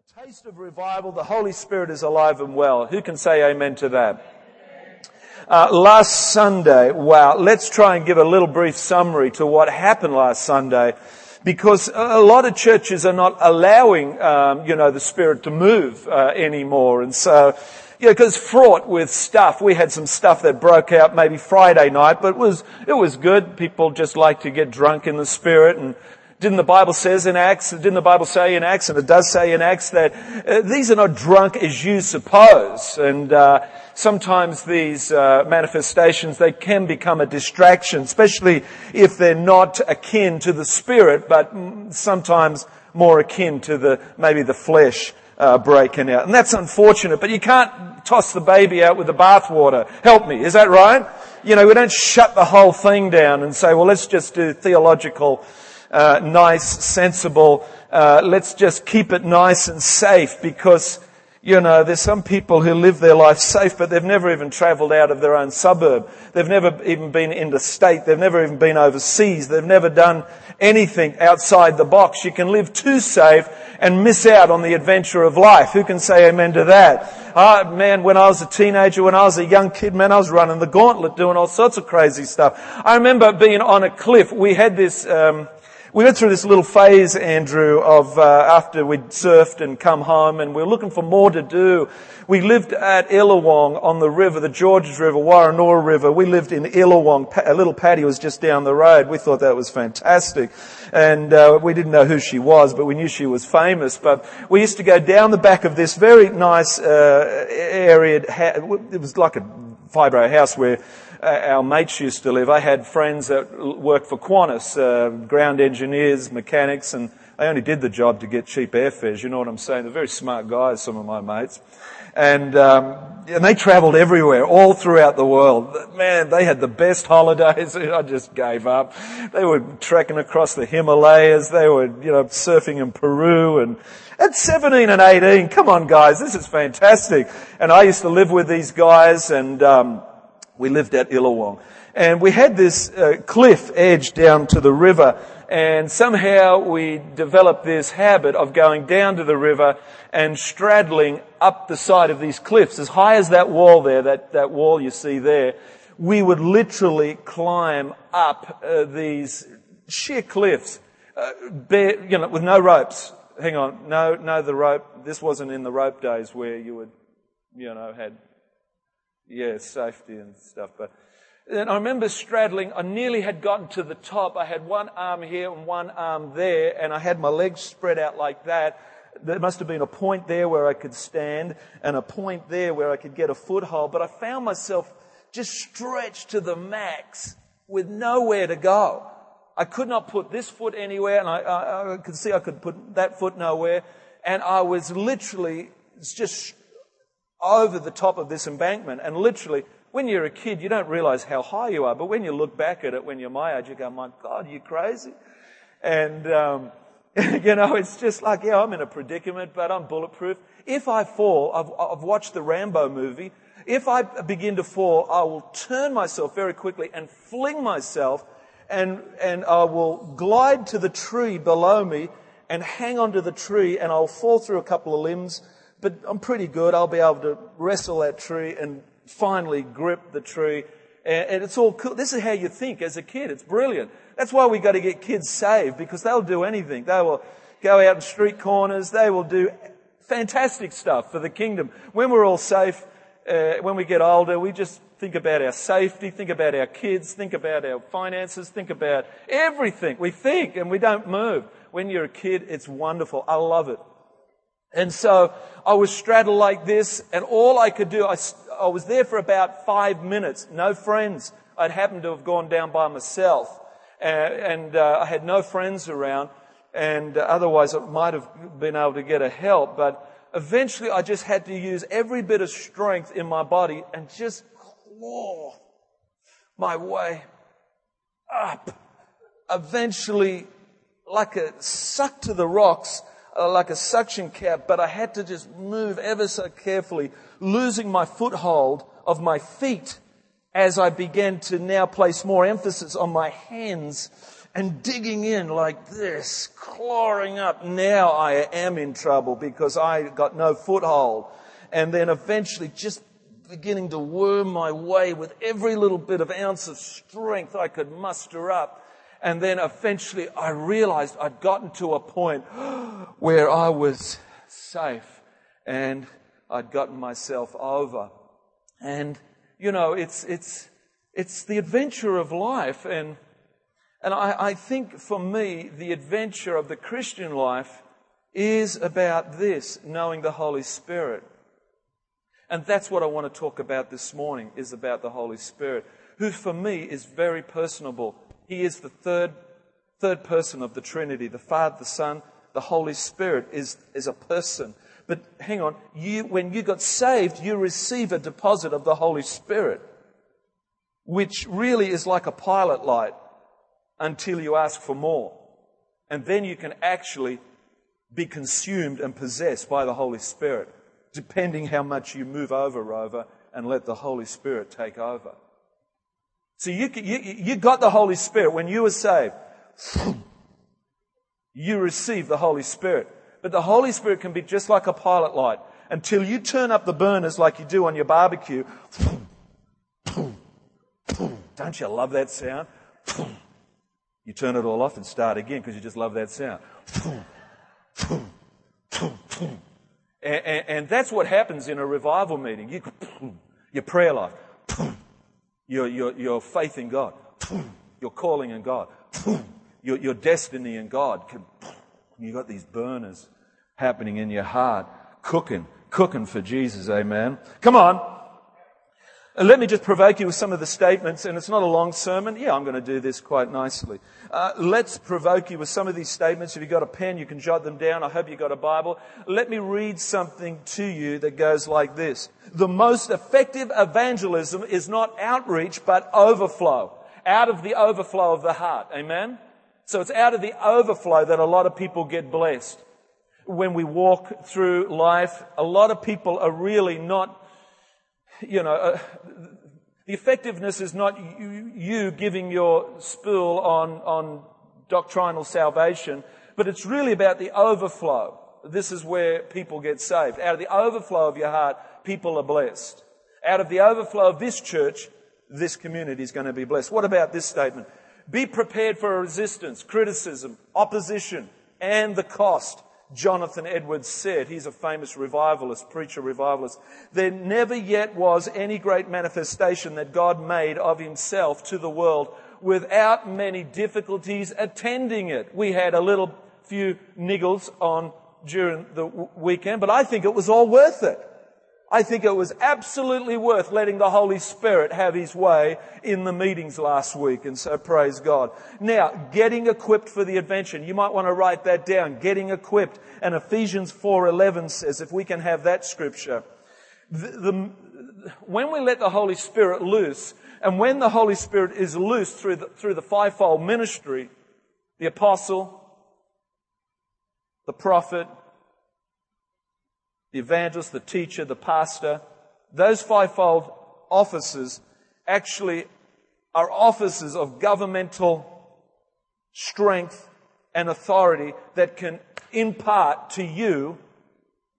A taste of revival. The Holy Spirit is alive and well. Who can say amen to that? Uh, last Sunday, wow, let's try and give a little brief summary to what happened last Sunday because a lot of churches are not allowing, um, you know, the Spirit to move uh, anymore. And so, you know, because fraught with stuff. We had some stuff that broke out maybe Friday night, but it was, it was good. People just like to get drunk in the Spirit and didn't the Bible says in Acts, didn't the Bible say in Acts, and it does say in Acts that uh, these are not drunk as you suppose. And uh, sometimes these uh, manifestations, they can become a distraction, especially if they're not akin to the Spirit, but sometimes more akin to the, maybe the flesh. Uh, breaking out. And that's unfortunate, but you can't toss the baby out with the bathwater. Help me, is that right? You know, we don't shut the whole thing down and say, well, let's just do theological uh, nice, sensible. Uh, let's just keep it nice and safe because you know, there's some people who live their life safe, but they've never even traveled out of their own suburb. They've never even been interstate. They've never even been overseas. They've never done anything outside the box. You can live too safe and miss out on the adventure of life. Who can say amen to that? Oh, man, when I was a teenager, when I was a young kid, man, I was running the gauntlet doing all sorts of crazy stuff. I remember being on a cliff. We had this, um, we went through this little phase, Andrew, of uh, after we'd surfed and come home, and we were looking for more to do. We lived at Illawong on the river, the Georges River, Woronora River. We lived in Illawong. A Little Pattie was just down the road. We thought that was fantastic, and uh, we didn't know who she was, but we knew she was famous. But we used to go down the back of this very nice uh, area. It was like a fibro house where our mates used to live. I had friends that worked for Qantas, uh, ground engineers, mechanics, and they only did the job to get cheap airfares. You know what I'm saying? They're very smart guys, some of my mates. And, um, and they traveled everywhere, all throughout the world. Man, they had the best holidays. I just gave up. They were trekking across the Himalayas. They were, you know, surfing in Peru and at 17 and 18, come on guys, this is fantastic. And I used to live with these guys and, um, we lived at Illawong. And we had this uh, cliff edge down to the river and somehow we developed this habit of going down to the river and straddling up the side of these cliffs as high as that wall there, that, that wall you see there. We would literally climb up uh, these sheer cliffs, uh, bare, you know, with no ropes. Hang on, no, no, the rope. This wasn't in the rope days where you would, you know, had yeah, safety and stuff. But and I remember straddling. I nearly had gotten to the top. I had one arm here and one arm there, and I had my legs spread out like that. There must have been a point there where I could stand and a point there where I could get a foothold. But I found myself just stretched to the max with nowhere to go. I could not put this foot anywhere, and I, I, I could see I could put that foot nowhere. And I was literally just over the top of this embankment. And literally, when you're a kid, you don't realize how high you are. But when you look back at it, when you're my age, you go, my God, you're crazy? And, um, you know, it's just like, yeah, I'm in a predicament, but I'm bulletproof. If I fall, I've, I've watched the Rambo movie. If I begin to fall, I will turn myself very quickly and fling myself and, and I will glide to the tree below me and hang onto the tree and I'll fall through a couple of limbs but I'm pretty good. I'll be able to wrestle that tree and finally grip the tree. And it's all cool. This is how you think as a kid. It's brilliant. That's why we've got to get kids saved because they'll do anything. They will go out in street corners. They will do fantastic stuff for the kingdom. When we're all safe, uh, when we get older, we just think about our safety, think about our kids, think about our finances, think about everything. We think and we don't move. When you're a kid, it's wonderful. I love it. And so I was straddled like this, and all I could do, I, I was there for about five minutes, no friends. I'd happened to have gone down by myself, uh, and uh, I had no friends around, and uh, otherwise I might have been able to get a help. But eventually, I just had to use every bit of strength in my body and just claw my way up. Eventually, like a suck to the rocks, Uh, like a suction cap, but I had to just move ever so carefully, losing my foothold of my feet as I began to now place more emphasis on my hands and digging in like this, clawing up. Now I am in trouble because I got no foothold. And then eventually just beginning to worm my way with every little bit of ounce of strength I could muster up. And then eventually I realized I'd gotten to a point where I was safe and I'd gotten myself over. And, you know, it's, it's, it's the adventure of life. And, and I, I think for me, the adventure of the Christian life is about this, knowing the Holy Spirit. And that's what I want to talk about this morning, is about the Holy Spirit, who for me is very personable. He is the third, third person of the Trinity. The Father, the Son, the Holy Spirit is, is a person. But hang on, you, when you got saved, you receive a deposit of the Holy Spirit, which really is like a pilot light until you ask for more. And then you can actually be consumed and possessed by the Holy Spirit, depending how much you move over, over, and let the Holy Spirit take over. So you, you, you got the Holy Spirit when you were saved. You receive the Holy Spirit. But the Holy Spirit can be just like a pilot light until you turn up the burners like you do on your barbecue. Don't you love that sound? You turn it all off and start again because you just love that sound. And, and, and, that's what happens in a revival meeting. You, your prayer life, your, your, your faith in God, your calling in God, your, your destiny in God. You've got these burners happening in your heart, cooking, cooking for Jesus. Amen. Come on. Let me just provoke you with some of the statements, and it's not a long sermon. Yeah, I'm going to do this quite nicely. Uh, let's provoke you with some of these statements. If you've got a pen, you can jot them down. I hope you've got a Bible. Let me read something to you that goes like this. The most effective evangelism is not outreach, but overflow. Out of the overflow of the heart. Amen? So it's out of the overflow that a lot of people get blessed. When we walk through life, a lot of people are really not you know, uh, the effectiveness is not you, you giving your spool on, on doctrinal salvation, but it's really about the overflow. This is where people get saved. Out of the overflow of your heart, people are blessed. Out of the overflow of this church, this community is going to be blessed. What about this statement? Be prepared for resistance, criticism, opposition, and the cost. Jonathan Edwards said, he's a famous revivalist, preacher revivalist, there never yet was any great manifestation that God made of himself to the world without many difficulties attending it. We had a little few niggles on during the weekend, but I think it was all worth it. I think it was absolutely worth letting the Holy Spirit have His way in the meetings last week. And so praise God. Now, getting equipped for the adventure. You might want to write that down. Getting equipped. And Ephesians 4.11 says, if we can have that scripture, the, the, when we let the Holy Spirit loose, and when the Holy Spirit is loose through the, through the fivefold ministry, the apostle, the prophet, the evangelist, the teacher, the pastor, those fivefold offices actually are offices of governmental strength and authority that can impart to you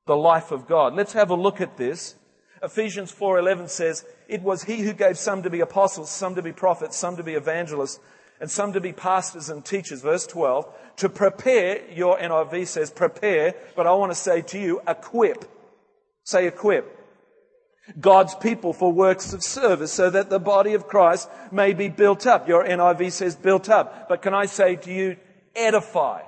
the life of God. Let's have a look at this. Ephesians 4:11 says, "It was he who gave some to be apostles, some to be prophets, some to be evangelists, and some to be pastors and teachers." Verse 12, to prepare, your NIV says prepare, but I want to say to you, equip. Say equip. God's people for works of service so that the body of Christ may be built up. Your NIV says built up. But can I say to you, edify.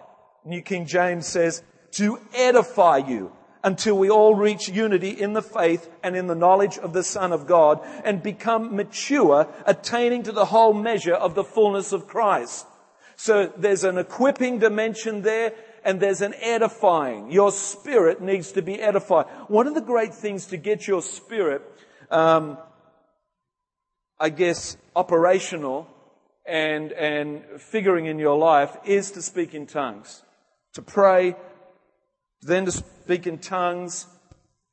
New King James says to edify you until we all reach unity in the faith and in the knowledge of the Son of God and become mature, attaining to the whole measure of the fullness of Christ. So there's an equipping dimension there and there's an edifying. Your spirit needs to be edified. One of the great things to get your spirit, um, I guess, operational and, and figuring in your life is to speak in tongues. To pray, then to speak in tongues,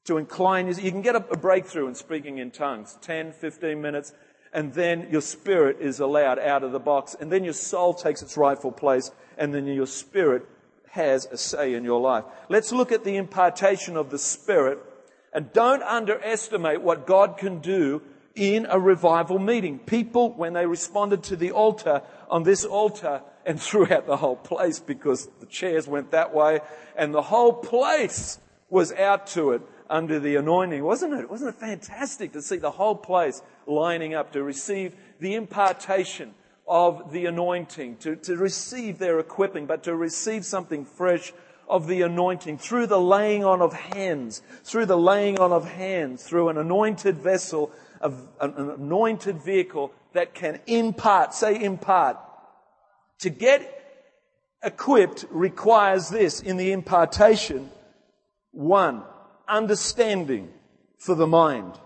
to incline. You can get a breakthrough in speaking in tongues. 10, 15 minutes and then your spirit is allowed out of the box, and then your soul takes its rightful place, and then your spirit has a say in your life. Let's look at the impartation of the Spirit, and don't underestimate what God can do in a revival meeting. People, when they responded to the altar, on this altar, and throughout the whole place, because the chairs went that way, and the whole place was out to it under the anointing, wasn't it? Wasn't it fantastic to see the whole place lining up to receive the impartation of the anointing, to, to receive their equipping, but to receive something fresh of the anointing through the laying on of hands, through the laying on of hands, through an anointed vessel, an anointed vehicle that can impart, say impart. To get equipped requires this in the impartation. One, understanding for the mind.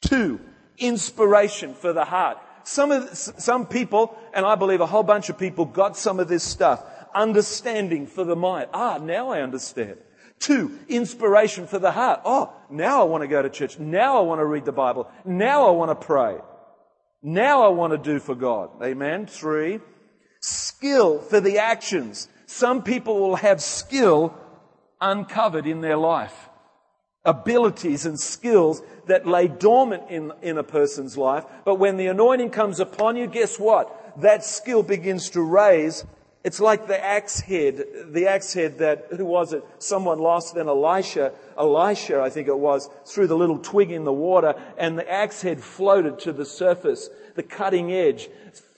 Two, inspiration for the heart. Some of, some people, and I believe a whole bunch of people got some of this stuff. Understanding for the mind. Ah, now I understand. Two, inspiration for the heart. Oh, now I want to go to church. Now I want to read the Bible. Now I want to pray. Now I want to do for God. Amen. Three, skill for the actions. Some people will have skill uncovered in their life abilities and skills that lay dormant in, in a person's life. But when the anointing comes upon you, guess what? That skill begins to raise. It's like the axe head, the axe head that, who was it? Someone lost then Elisha, Elisha, I think it was, threw the little twig in the water and the axe head floated to the surface, the cutting edge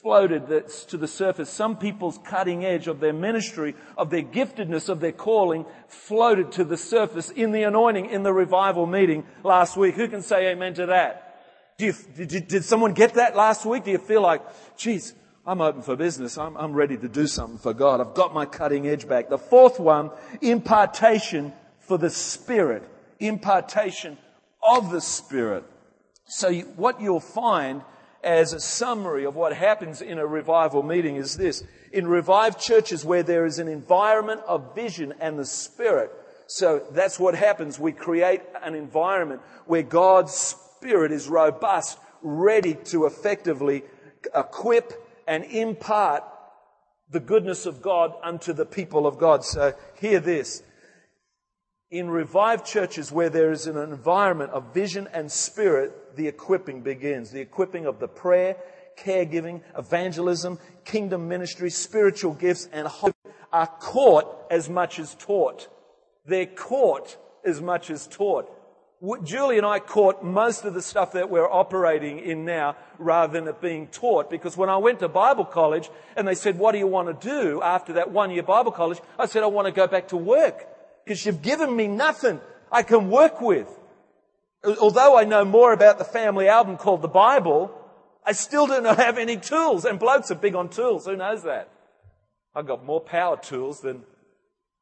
floated to the surface. Some people's cutting edge of their ministry, of their giftedness, of their calling floated to the surface in the anointing, in the revival meeting last week. Who can say amen to that? You, did, did someone get that last week? Do you feel like, geez, I'm open for business. I'm, I'm ready to do something for God. I've got my cutting edge back. The fourth one, impartation for the Spirit. Impartation of the Spirit. So you, what you'll find as a summary of what happens in a revival meeting is this. In revived churches where there is an environment of vision and the Spirit, so that's what happens. We create an environment where God's Spirit is robust, ready to effectively equip and impart the goodness of God unto the people of God. So hear this. In revived churches where there is an environment of vision and spirit, the equipping begins. The equipping of the prayer, caregiving, evangelism, kingdom ministry, spiritual gifts, and hope are caught as much as taught. They're caught as much as taught. Julie and I caught most of the stuff that we're operating in now rather than it being taught because when I went to Bible college and they said, what do you want to do after that one year Bible college? I said, I want to go back to work because you've given me nothing I can work with. Although I know more about the family album called the Bible, I still don't have any tools. And blokes are big on tools. Who knows that? I've got more power tools than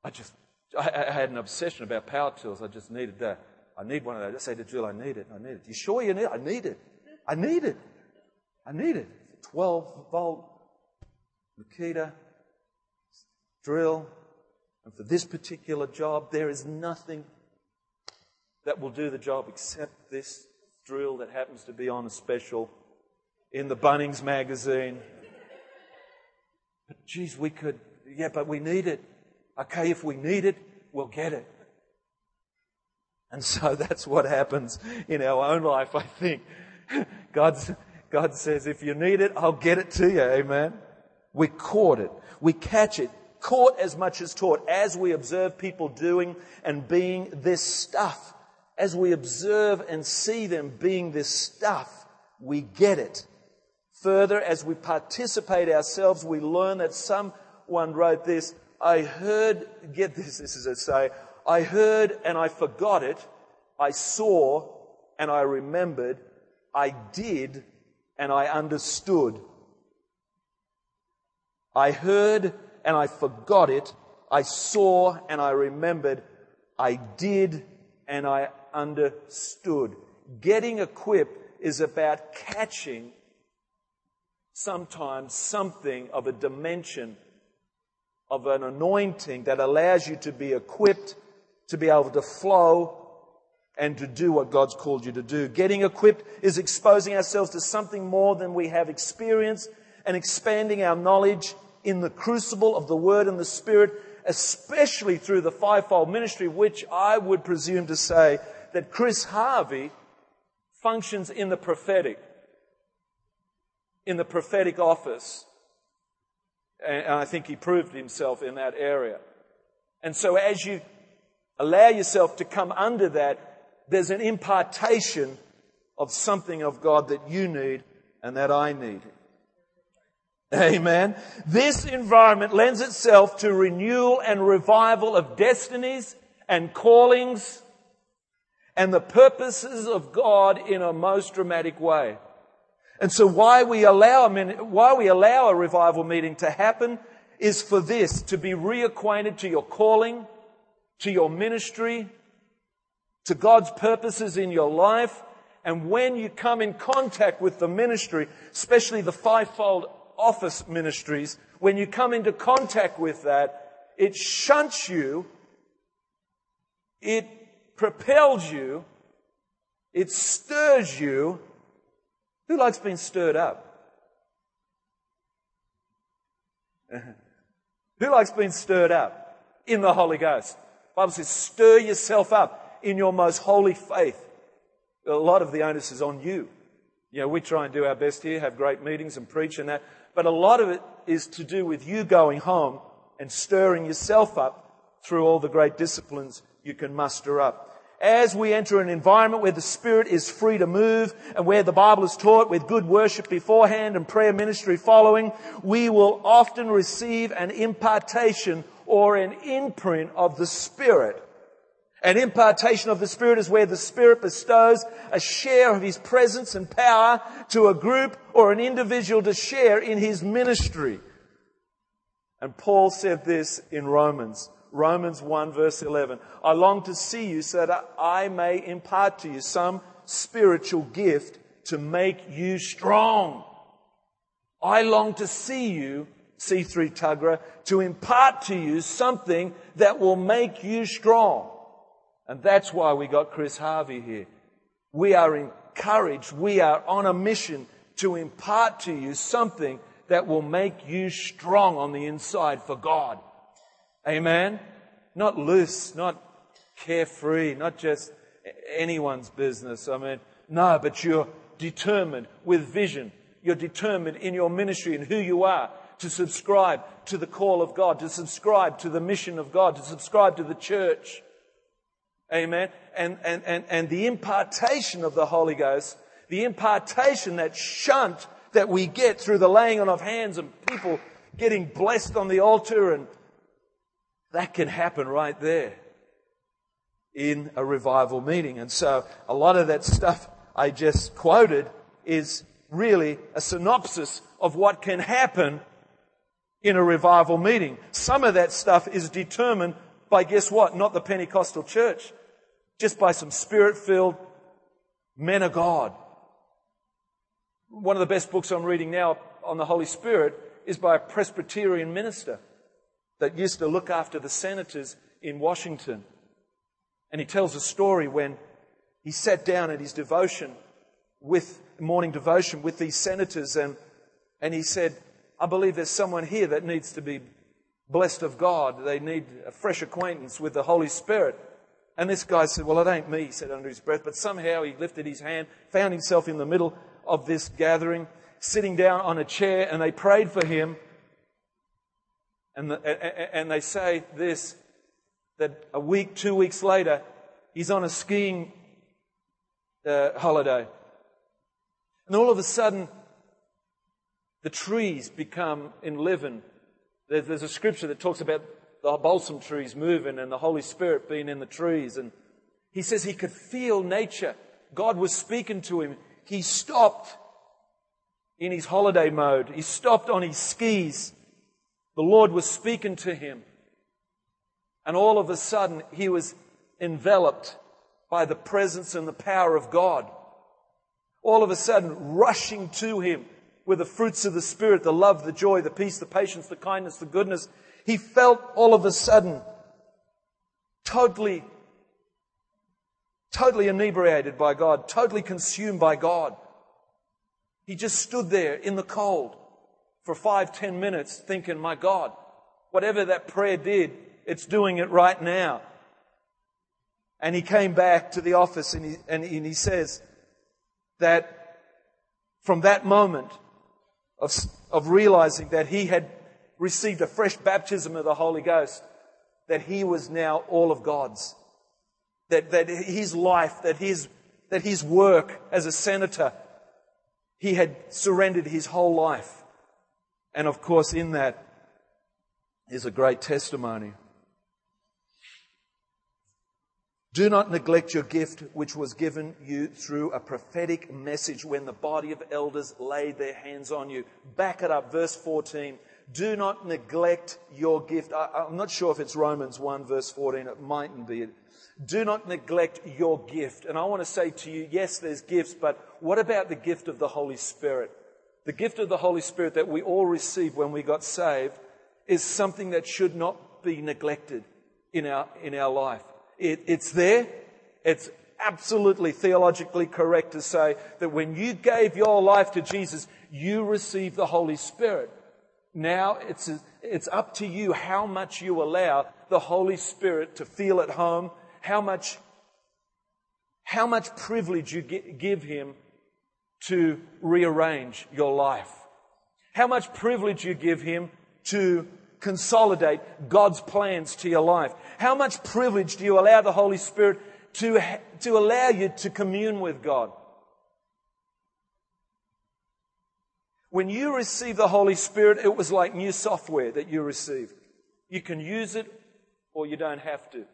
I just, I, I had an obsession about power tools. I just needed that. I need one of those. I say to Jill, I need it. I need it. You sure you need it? I need it. I need it. I need it. 12 volt Makita drill, and for this particular job, there is nothing that will do the job except this drill that happens to be on a special in the Bunnings magazine. But geez, we could, yeah, but we need it. Okay, if we need it, we'll get it. And so that's what happens in our own life, I think. God's, God says, if you need it, I'll get it to you. Amen. We caught it. We catch it caught as much as taught as we observe people doing and being this stuff. As we observe and see them being this stuff, we get it. Further, as we participate ourselves, we learn that someone wrote this, I heard, get this, this is a say, I heard and I forgot it. I saw and I remembered. I did and I understood. I heard and I forgot it. I saw and I remembered. I did and I understood. Getting equipped is about catching sometimes something of a dimension of an anointing that allows you to be equipped to be able to flow and to do what God's called you to do. Getting equipped is exposing ourselves to something more than we have experienced and expanding our knowledge in the crucible of the Word and the Spirit, especially through the fivefold ministry, which I would presume to say that Chris Harvey functions in the prophetic, in the prophetic office. And I think he proved himself in that area. And so as you allow yourself to come under that, there's an impartation of something of God that you need and that I need. Amen. This environment lends itself to renewal and revival of destinies and callings and the purposes of God in a most dramatic way. And so why we allow a, why we allow a revival meeting to happen is for this, to be reacquainted to your calling, to your ministry, to God's purposes in your life. And when you come in contact with the ministry, especially the fivefold office ministries, when you come into contact with that, it shunts you, it propels you, it stirs you. Who likes being stirred up? Who likes being stirred up in the Holy Ghost? The Bible says, stir yourself up in your most holy faith. A lot of the onus is on you. You know, we try and do our best here, have great meetings and preach and that, but a lot of it is to do with you going home and stirring yourself up through all the great disciplines you can muster up. As we enter an environment where the Spirit is free to move and where the Bible is taught with good worship beforehand and prayer ministry following, we will often receive an impartation or an imprint of the Spirit an impartation of the Spirit is where the Spirit bestows a share of His presence and power to a group or an individual to share in His ministry. And Paul said this in Romans, Romans 1 verse 11. I long to see you so that I may impart to you some spiritual gift to make you strong. I long to see you, C3 Tuggerah, to impart to you something that will make you strong. And that's why we got Chris Harvey here. We are encouraged. We are on a mission to impart to you something that will make you strong on the inside for God. Amen? Not loose, not carefree, not just anyone's business. I mean, no, but you're determined with vision. You're determined in your ministry and who you are to subscribe to the call of God, to subscribe to the mission of God, to subscribe to the church. Amen. And, and, and, and the impartation of the Holy Ghost, the impartation, that shunt that we get through the laying on of hands and people getting blessed on the altar and that can happen right there in a revival meeting. And so a lot of that stuff I just quoted is really a synopsis of what can happen in a revival meeting. Some of that stuff is determined by guess what? Not the Pentecostal church just by some spirit filled men of God. One of the best books I'm reading now on the Holy Spirit is by a Presbyterian minister that used to look after the senators in Washington. And he tells a story when he sat down at his devotion with morning devotion with these senators and, and he said, I believe there's someone here that needs to be blessed of God. They need a fresh acquaintance with the Holy Spirit. And this guy said, Well, it ain't me, he said under his breath. But somehow he lifted his hand, found himself in the middle of this gathering, sitting down on a chair, and they prayed for him. And, the, and they say this that a week, two weeks later, he's on a skiing uh, holiday. And all of a sudden, the trees become enlivened. There's a scripture that talks about the balsam trees moving and the Holy Spirit being in the trees. And he says he could feel nature. God was speaking to him. He stopped in his holiday mode. He stopped on his skis. The Lord was speaking to him. And all of a sudden, he was enveloped by the presence and the power of God. All of a sudden, rushing to him with the fruits of the Spirit, the love, the joy, the peace, the patience, the kindness, the goodness, he felt all of a sudden totally totally inebriated by God, totally consumed by God. He just stood there in the cold for five, ten minutes thinking, my God, whatever that prayer did, it's doing it right now. And he came back to the office and he, and he says that from that moment of, of realizing that he had received a fresh baptism of the Holy Ghost, that he was now all of God's. That, that his life, that his, that his work as a senator, he had surrendered his whole life. And of course, in that is a great testimony. Do not neglect your gift, which was given you through a prophetic message when the body of elders laid their hands on you. Back it up, verse 14. Do not neglect your gift. I, am not sure if it's Romans 1, verse 14. It mightn't be. Do not neglect your gift. And I want to say to you, yes, there's gifts, but what about the gift of the Holy Spirit? The gift of the Holy Spirit that we all received when we got saved is something that should not be neglected in our, in our life. It, it's there. It's absolutely theologically correct to say that when you gave your life to Jesus, you received the Holy Spirit. Now it's, it's up to you how much you allow the Holy Spirit to feel at home, how much, how much privilege you give Him to rearrange your life. How much privilege you give Him to consolidate God's plans to your life. How much privilege do you allow the Holy Spirit to, to allow you to commune with God? When you receive the Holy Spirit, it was like new software that you received. You can use it or you don't have to.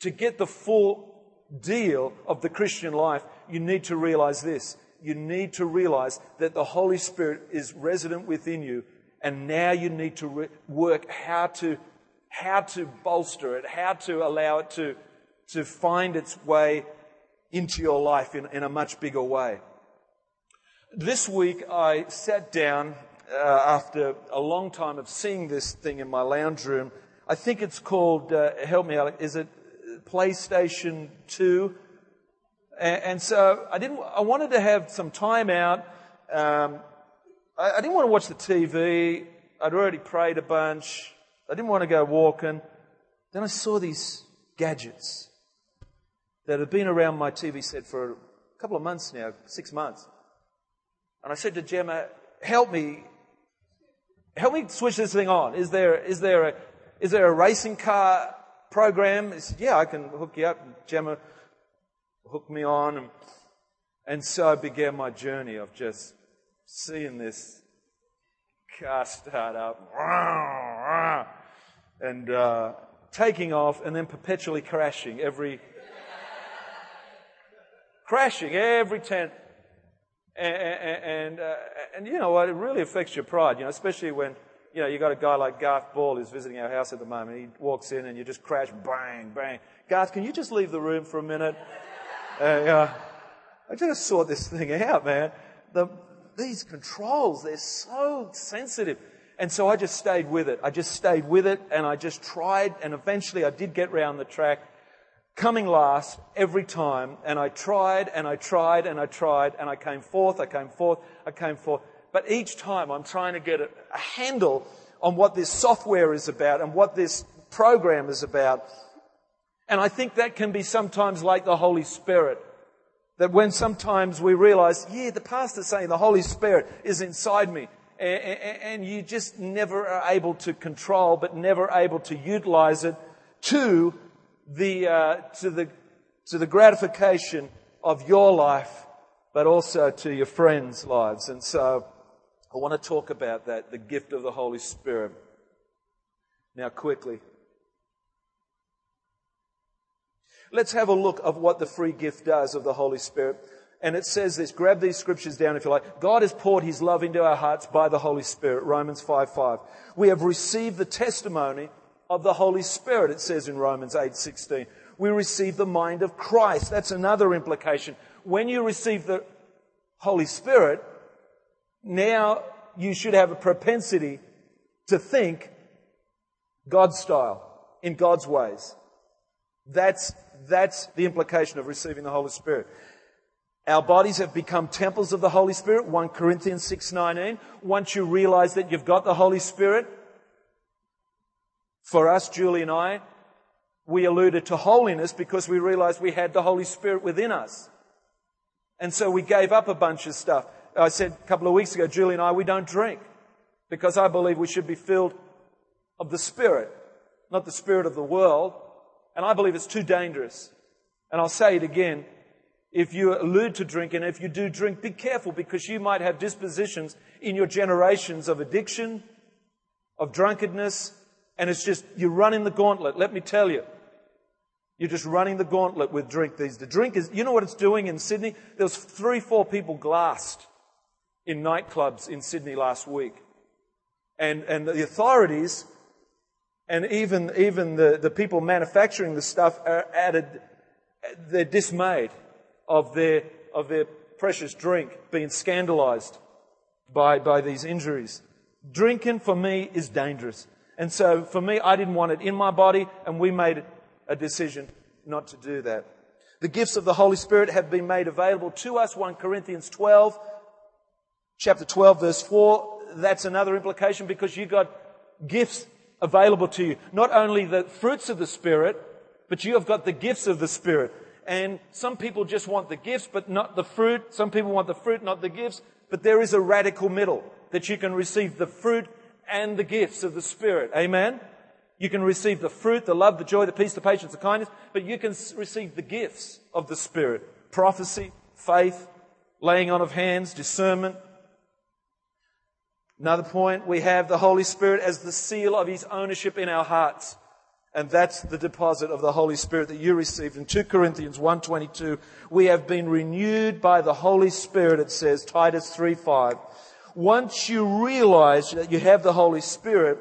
To get the full deal of the Christian life, you need to realize this. You need to realize that the Holy Spirit is resident within you and now you need to re- work how to, how to bolster it, how to allow it to, to find its way into your life in, in a much bigger way. This week I sat down uh, after a long time of seeing this thing in my lounge room. I think it's called, uh, help me out, is it PlayStation 2? And, and, so I didn't, I wanted to have some time out. Um, I, I didn't want to watch the TV. I'd already prayed a bunch. I didn't want to go walking. Then I saw these gadgets that had been around my TV set for a couple of months now, six months. And I said to Gemma, help me, help me switch this thing on. Is there, is there a, is there a racing car program? He said, yeah, I can hook you up. Gemma hooked me on. And, and so I began my journey of just seeing this car start up and uh, taking off and then perpetually crashing every crashing every 10 and, and, uh, and, you know what? It really affects your pride, you know, especially when, you know, you got a guy like Garth Ball who's visiting our house at the moment. He walks in and you just crash, bang, bang. Garth, can you just leave the room for a minute? Uh, I just sort this thing out, man. The, these controls, they're so sensitive. And so I just stayed with it. I just stayed with it and I just tried and eventually I did get round the track coming last every time and I tried and I tried and I tried and I came forth, I came forth, I came forth. But each time I'm trying to get a, a handle on what this software is about and what this program is about. And I think that can be sometimes like the Holy Spirit. That when sometimes we realize, yeah, the pastor's saying the Holy Spirit is inside me. And you just never are able to control, but never able to utilize it to the, uh, to the, to the gratification of your life, but also to your friends' lives. And so I want to talk about that, the gift of the Holy Spirit. Now quickly. Let's have a look of what the free gift does of the Holy Spirit. And it says this, grab these scriptures down if you like. God has poured his love into our hearts by the Holy Spirit. Romans 5 5. We have received the testimony of the Holy Spirit, it says in Romans 8 16. We receive the mind of Christ. That's another implication. When you receive the Holy Spirit, now you should have a propensity to think God's style, in God's ways. That's That's the implication of receiving the Holy Spirit. Our bodies have become temples of the Holy Spirit, 1 Corinthians 6:19. Once you realize that you've got the Holy Spirit, for us, Julie and I, we alluded to holiness because we realized we had the Holy Spirit within us. And so we gave up a bunch of stuff. I said a couple of weeks ago, Julie and I, we don't drink because I believe we should be filled of the Spirit, not the Spirit of the world. And I believe it's too dangerous. And I'll say it again. If you allude to drinking, if you do drink, be careful because you might have dispositions in your generations of addiction, of drunkenness, and it's just, you're running the gauntlet. Let me tell you. You're just running the gauntlet with drink these. The drink is, you know what it's doing in Sydney? There was three, four people glassed in nightclubs in Sydney last week. And, and the authorities and even, even the, the people manufacturing the stuff are added, they're dismayed of their, of their precious drink being scandalized by, by these injuries. Drinking for me is dangerous. And so for me, I didn't want it in my body and we made a decision not to do that. The gifts of the Holy Spirit have been made available to us. 1 Corinthians 12, chapter 12 verse 4. That's another implication because you got gifts available to you. Not only the fruits of the Spirit, but you have got the gifts of the Spirit. And some people just want the gifts, but not the fruit. Some people want the fruit, not the gifts. But there is a radical middle that you can receive the fruit and the gifts of the Spirit. Amen? You can receive the fruit, the love, the joy, the peace, the patience, the kindness, but you can receive the gifts of the Spirit. Prophecy, faith, laying on of hands, discernment. Another point, we have the Holy Spirit as the seal of His ownership in our hearts. And that's the deposit of the Holy Spirit that you received. In 2 Corinthians 1.22, we have been renewed by the Holy Spirit, it says, Titus 3.5. Once you realize that you have the Holy Spirit,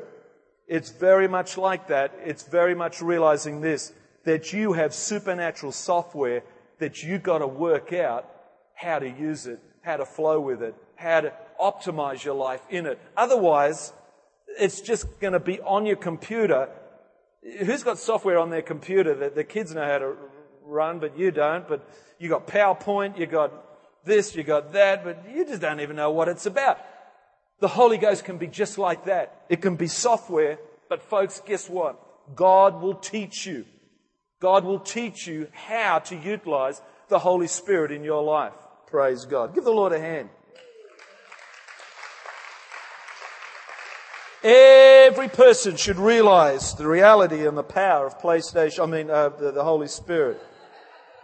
it's very much like that. It's very much realizing this, that you have supernatural software that you've got to work out how to use it, how to flow with it, how to optimize your life in it. Otherwise, it's just going to be on your computer Who's got software on their computer that the kids know how to run, but you don't? But you got PowerPoint, you got this, you got that, but you just don't even know what it's about. The Holy Ghost can be just like that. It can be software, but folks, guess what? God will teach you. God will teach you how to utilize the Holy Spirit in your life. Praise God. Give the Lord a hand. Every person should realize the reality and the power of PlayStation, I mean, uh, the, the, Holy Spirit.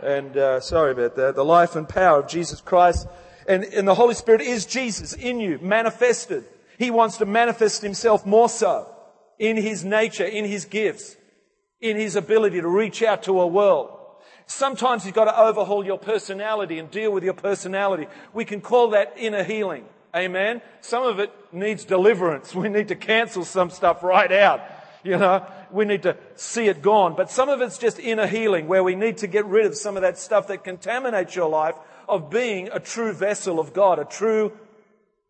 And, uh, sorry about that. The life and power of Jesus Christ. And, and the Holy Spirit is Jesus in you, manifested. He wants to manifest himself more so in his nature, in his gifts, in his ability to reach out to a world. Sometimes you've got to overhaul your personality and deal with your personality. We can call that inner healing. Amen. Some of it needs deliverance. We need to cancel some stuff right out. You know, we need to see it gone. But some of it's just inner healing where we need to get rid of some of that stuff that contaminates your life of being a true vessel of God, a true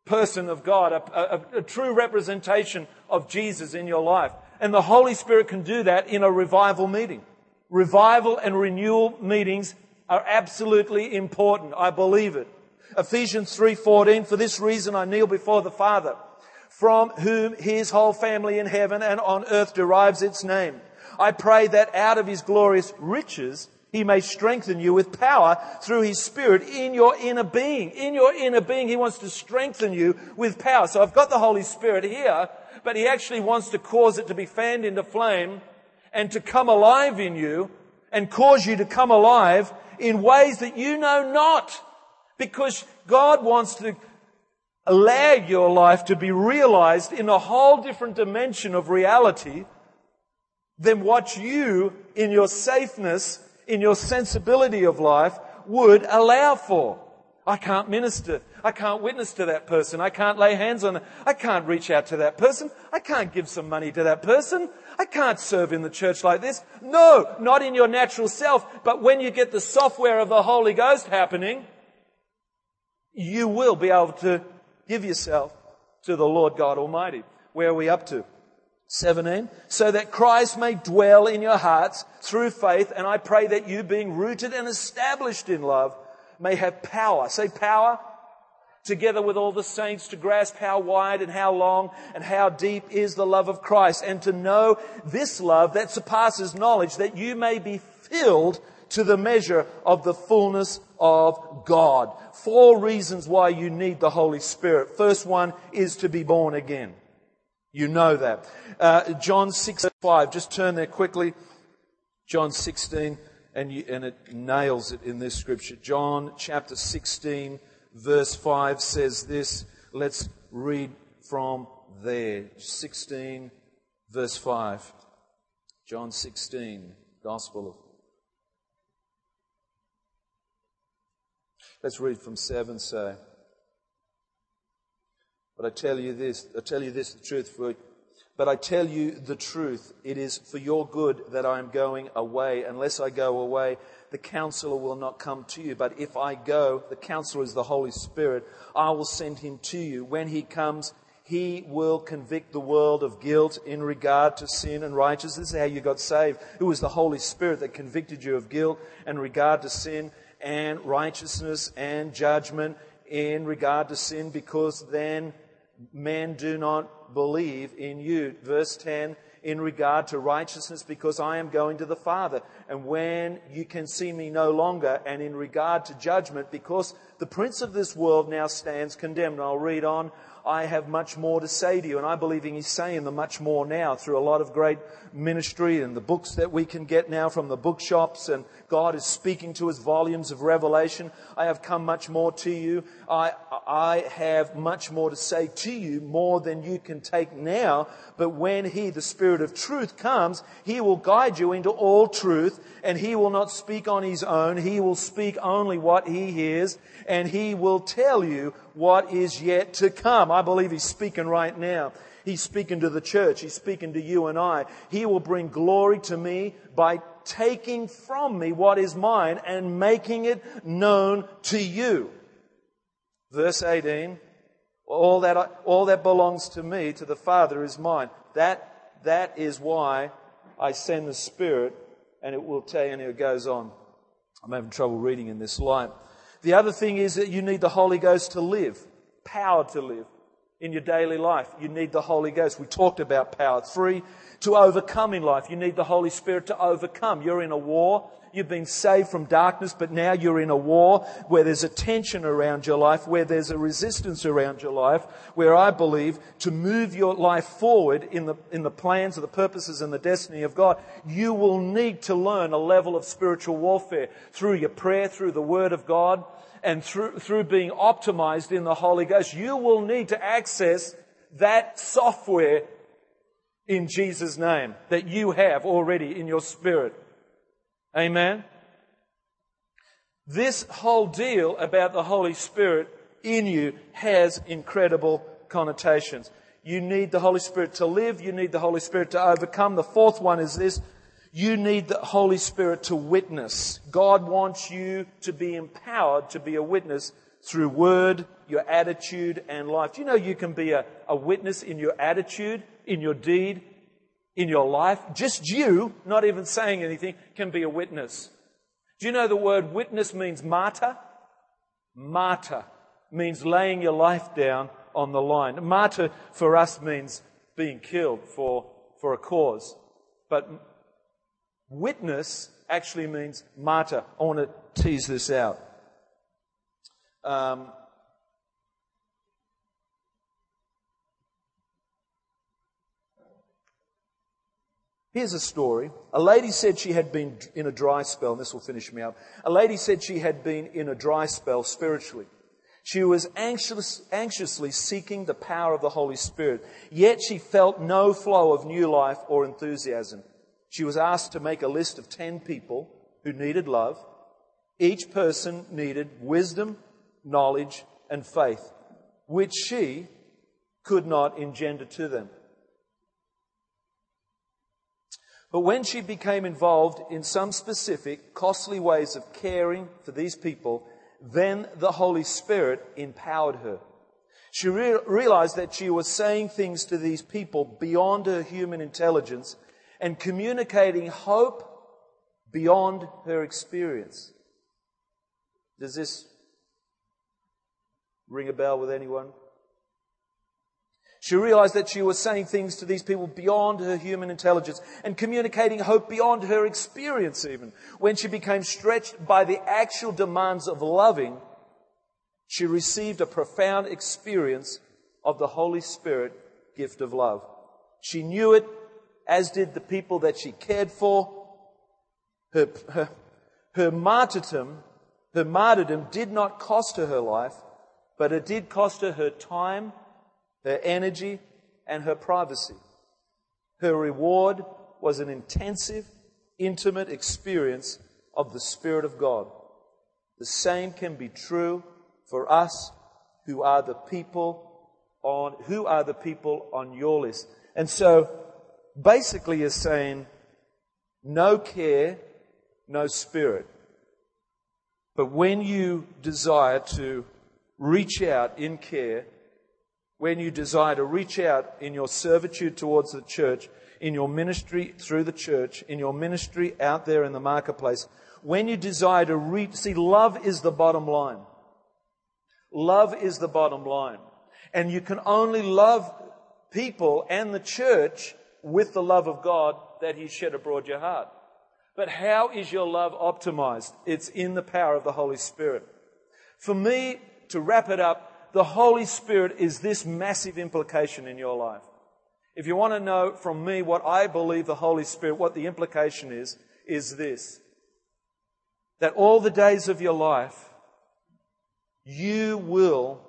person of God, a, a, a true representation of Jesus in your life. And the Holy Spirit can do that in a revival meeting. Revival and renewal meetings are absolutely important. I believe it. Ephesians 3:14 For this reason I kneel before the Father from whom his whole family in heaven and on earth derives its name. I pray that out of his glorious riches he may strengthen you with power through his spirit in your inner being. In your inner being, he wants to strengthen you with power. So I've got the Holy Spirit here, but he actually wants to cause it to be fanned into flame and to come alive in you and cause you to come alive in ways that you know not. Because God wants to allow your life to be realized in a whole different dimension of reality than what you, in your safeness, in your sensibility of life, would allow for. I can't minister. I can't witness to that person. I can't lay hands on them. I can't reach out to that person. I can't give some money to that person. I can't serve in the church like this. No, not in your natural self. But when you get the software of the Holy Ghost happening, you will be able to give yourself to the Lord God Almighty. Where are we up to? 17, so that Christ may dwell in your hearts through faith, and I pray that you, being rooted and established in love, may have power. Say power. Together with all the saints to grasp how wide and how long and how deep is the love of Christ, and to know this love that surpasses knowledge, that you may be filled to the measure of the fullness of God. Four reasons why you need the Holy Spirit. First one is to be born again. You know that. Uh, John 6, 5. Just turn there quickly. John 16, and, you, and it nails it in this scripture. John chapter 16, verse 5 says this. Let's read from there. 16, verse 5. John 16, Gospel of. Let's read from 7, say. But I tell you this, I tell you this, the truth for but I tell you the truth. It is for your good that I am going away. Unless I go away, the counselor will not come to you. But if I go, the counselor is the Holy Spirit. I will send him to you. When he comes, he will convict the world of guilt in regard to sin and righteousness. This is how you got saved. It was the Holy Spirit that convicted you of guilt in regard to sin and righteousness and judgment in regard to sin because then men do not believe in you. Verse 10, in regard to righteousness, because I am going to the Father. And when you can see me no longer, and in regard to judgment, because the prince of this world now stands condemned. I'll read on. I have much more to say to you. And I believe in he's saying the much more now through a lot of great ministry and the books that we can get now from the bookshops. And God is speaking to us volumes of revelation. I have come much more to you. I, I have much more to say to you, more than you can take now. But when he, the Spirit of truth, comes, he will guide you into all truth and he will not speak on his own. He will speak only what he hears and he will tell you what is yet to come. I believe he's speaking right now. He's speaking to the church. He's speaking to you and I. He will bring glory to me by taking from me what is mine and making it known to you. Verse 18. All that, I, all that belongs to me, to the Father, is mine. That, that is why I send the Spirit, and it will tell you, and it goes on. I'm having trouble reading in this light. The other thing is that you need the Holy Ghost to live, power to live in your daily life. You need the Holy Ghost. We talked about power. Three, to overcome in life. You need the Holy Spirit to overcome. You're in a war. You've been saved from darkness, but now you're in a war where there's a tension around your life, where there's a resistance around your life, where I believe to move your life forward in the, in the plans of the purposes and the destiny of God, you will need to learn a level of spiritual warfare through your prayer, through the Word of God, and through, through being optimized in the Holy Ghost. You will need to access that software in Jesus' name that you have already in your spirit. Amen. This whole deal about the Holy Spirit in you has incredible connotations. You need the Holy Spirit to live. You need the Holy Spirit to overcome. The fourth one is this. You need the Holy Spirit to witness. God wants you to be empowered to be a witness through word, your attitude, and life. Do you know you can be a, a witness in your attitude, in your deed, in your life, just you, not even saying anything, can be a witness. Do you know the word witness means martyr? Martyr means laying your life down on the line. Martyr for us means being killed for, for a cause. But witness actually means martyr. I want to tease this out. Um, Here's a story. A lady said she had been in a dry spell, and this will finish me up. A lady said she had been in a dry spell spiritually. She was anxious, anxiously seeking the power of the Holy Spirit, yet she felt no flow of new life or enthusiasm. She was asked to make a list of 10 people who needed love. Each person needed wisdom, knowledge, and faith, which she could not engender to them. But when she became involved in some specific, costly ways of caring for these people, then the Holy Spirit empowered her. She re- realized that she was saying things to these people beyond her human intelligence and communicating hope beyond her experience. Does this ring a bell with anyone? She realized that she was saying things to these people beyond her human intelligence and communicating hope beyond her experience even. When she became stretched by the actual demands of loving, she received a profound experience of the Holy Spirit gift of love. She knew it, as did the people that she cared for. Her, her, her martyrdom, her martyrdom did not cost her her life, but it did cost her her time her energy, and her privacy. Her reward was an intensive, intimate experience of the Spirit of God. The same can be true for us who are the people on, who are the people on your list. And so, basically is saying, no care, no spirit. But when you desire to reach out in care, when you desire to reach out in your servitude towards the church, in your ministry through the church, in your ministry out there in the marketplace, when you desire to reach, see, love is the bottom line. Love is the bottom line. And you can only love people and the church with the love of God that He shed abroad your heart. But how is your love optimized? It's in the power of the Holy Spirit. For me, to wrap it up, the Holy Spirit is this massive implication in your life. If you want to know from me what I believe the Holy Spirit, what the implication is, is this. That all the days of your life, you will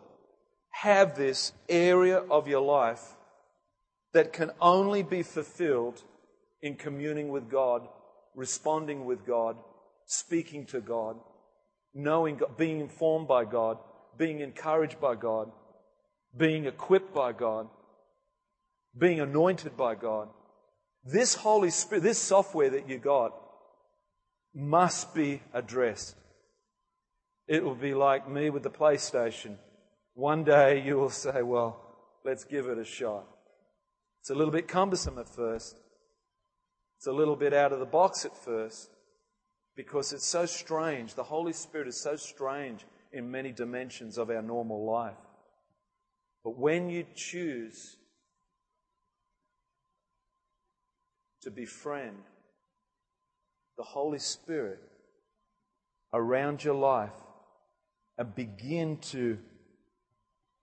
have this area of your life that can only be fulfilled in communing with God, responding with God, speaking to God, knowing God, being informed by God, being encouraged by God, being equipped by God, being anointed by God. This Holy Spirit, this software that you got, must be addressed. It will be like me with the PlayStation. One day you will say, Well, let's give it a shot. It's a little bit cumbersome at first. It's a little bit out of the box at first because it's so strange. The Holy Spirit is so strange in many dimensions of our normal life. But when you choose to befriend the Holy Spirit around your life and begin to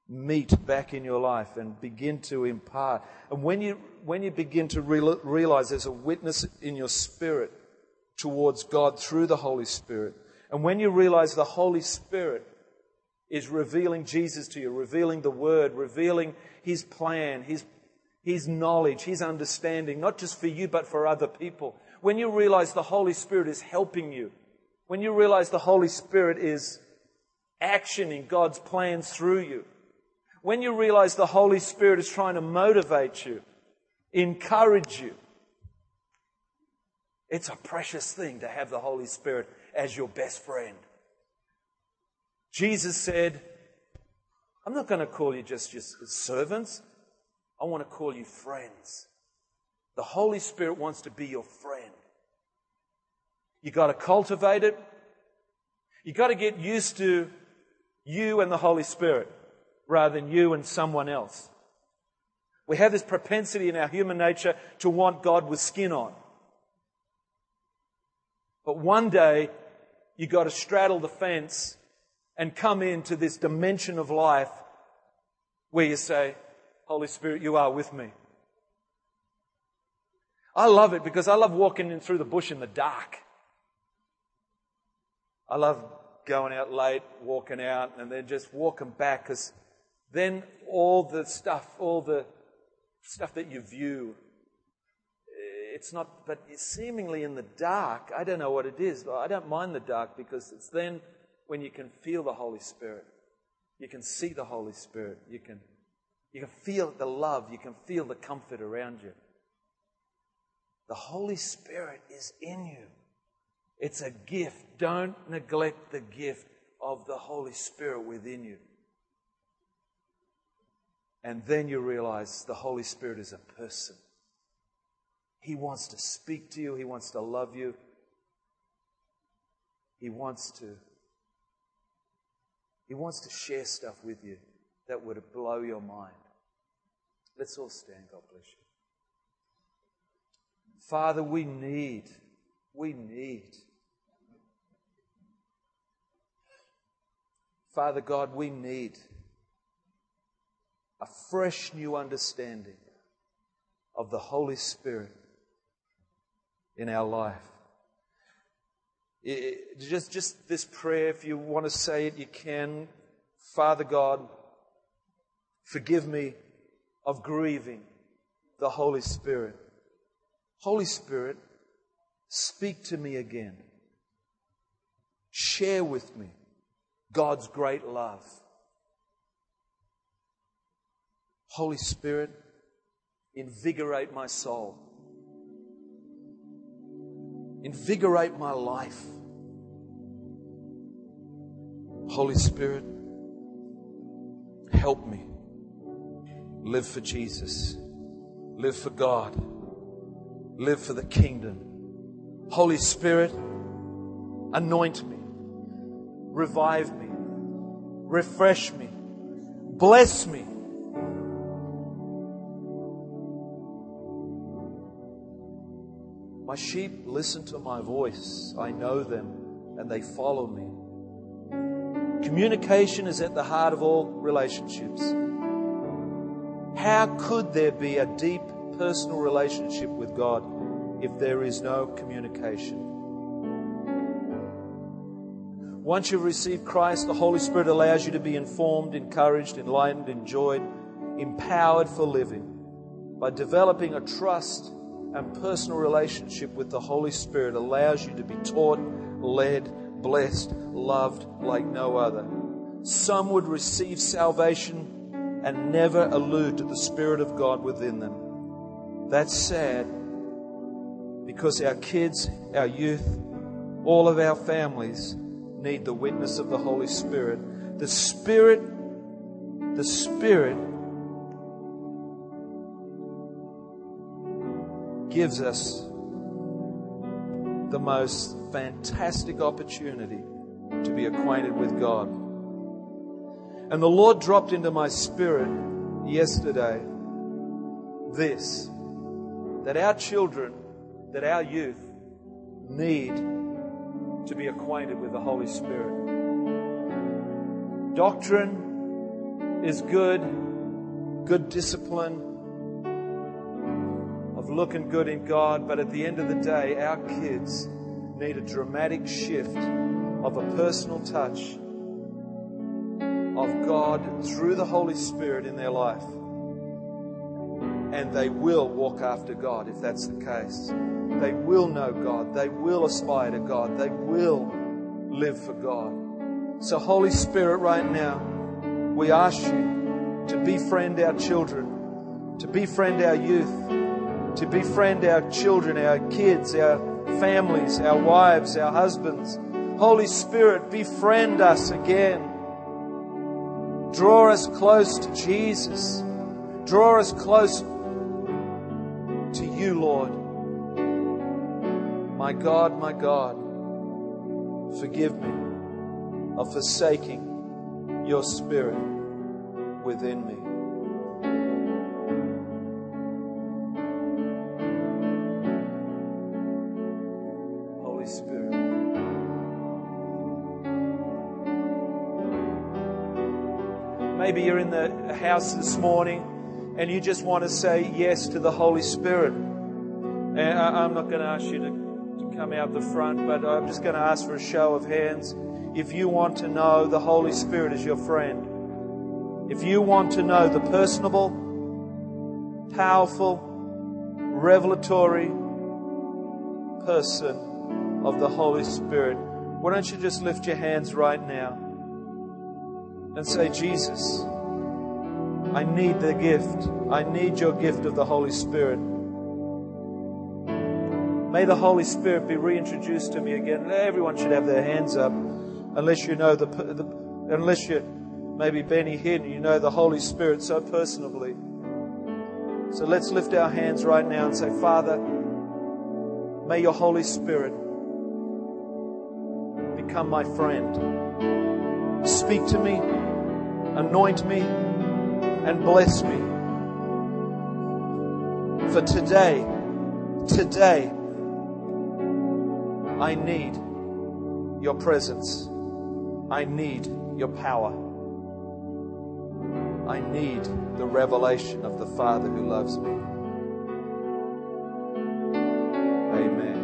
meet back in your life and begin to impart. And when you, when you begin to realize there's a witness in your spirit towards God through the Holy Spirit, and when you realize the Holy Spirit is revealing Jesus to you, revealing the Word, revealing His plan, His, His knowledge, His understanding, not just for you, but for other people. When you realize the Holy Spirit is helping you, when you realize the Holy Spirit is actioning God's plans through you, when you realize the Holy Spirit is trying to motivate you, encourage you, it's a precious thing to have the Holy Spirit as your best friend. Jesus said, I'm not going to call you just, just servants. I want to call you friends. The Holy Spirit wants to be your friend. You got to cultivate it. You got to get used to you and the Holy Spirit rather than you and someone else. We have this propensity in our human nature to want God with skin on. But one day, you've got to straddle the fence and come into this dimension of life where you say, Holy Spirit, you are with me. I love it because I love walking in through the bush in the dark. I love going out late, walking out, and then just walking back because then all the stuff, all the stuff that you view it's not, but seemingly in the dark, I don't know what it is. I don't mind the dark because it's then when you can feel the Holy Spirit. You can see the Holy Spirit. You can, you can feel the love. You can feel the comfort around you. The Holy Spirit is in you. It's a gift. Don't neglect the gift of the Holy Spirit within you. And then you realize the Holy Spirit is a person. He wants to speak to you, He wants to love you, He wants to. He wants to share stuff with you that would blow your mind. Let's all stand. God bless you. Father, we need, we need. Father God, we need a fresh new understanding of the Holy Spirit in our life. It, just, just this prayer, if you want to say it, you can. Father God, forgive me of grieving the Holy Spirit. Holy Spirit, speak to me again. Share with me God's great love. Holy Spirit, invigorate my soul. Invigorate my life. Holy Spirit, help me live for Jesus, live for God, live for the kingdom. Holy Spirit, anoint me, revive me, refresh me, bless me. My sheep listen to my voice. I know them and they follow me. Communication is at the heart of all relationships. How could there be a deep personal relationship with God if there is no communication? Once you've received Christ, the Holy Spirit allows you to be informed, encouraged, enlightened, enjoyed, empowered for living by developing a trust and personal relationship with the Holy Spirit allows you to be taught, led, blessed, loved like no other. Some would receive salvation and never allude to the Spirit of God within them. That's sad because our kids, our youth, all of our families need the witness of the Holy Spirit. The Spirit, the Spirit gives us the most fantastic opportunity to be acquainted with God. And the Lord dropped into my spirit yesterday this that our children, that our youth need to be acquainted with the Holy Spirit. Doctrine is good, good discipline, of looking good in God, but at the end of the day, our kids need a dramatic shift of a personal touch of God through the Holy Spirit in their life. And they will walk after God if that's the case. They will know God. They will aspire to God. They will live for God. So, Holy Spirit, right now, we ask you to befriend our children, to befriend our youth, to befriend our children, our kids, our families, our wives, our husbands. Holy Spirit, befriend us again. Draw us close to Jesus. Draw us close to you, Lord. My God, my God, forgive me of forsaking your spirit within me. Maybe you're in the house this morning and you just want to say yes to the Holy Spirit. Eh, and I'm not going to ask you to, to come out the front, but I'm just going to ask for a show of hands. If you want to know the Holy Spirit as your friend, if you want to know the personable, powerful, revelatory person of the Holy Spirit, why don't you just lift your hands right now? And say, Jesus, I need the gift. I need your gift of the Holy Spirit. May the Holy Spirit be reintroduced to me again. Everyone should have their hands up, unless you know the, the unless you Maybe Benny Hinn, you know the Holy Spirit so personally. So let's lift our hands right now and say, Father, may your Holy Spirit become my friend. Speak to me, anoint me, and bless me. For today, today, I need your presence. I need your power. I need the revelation of the Father who loves me. Amen.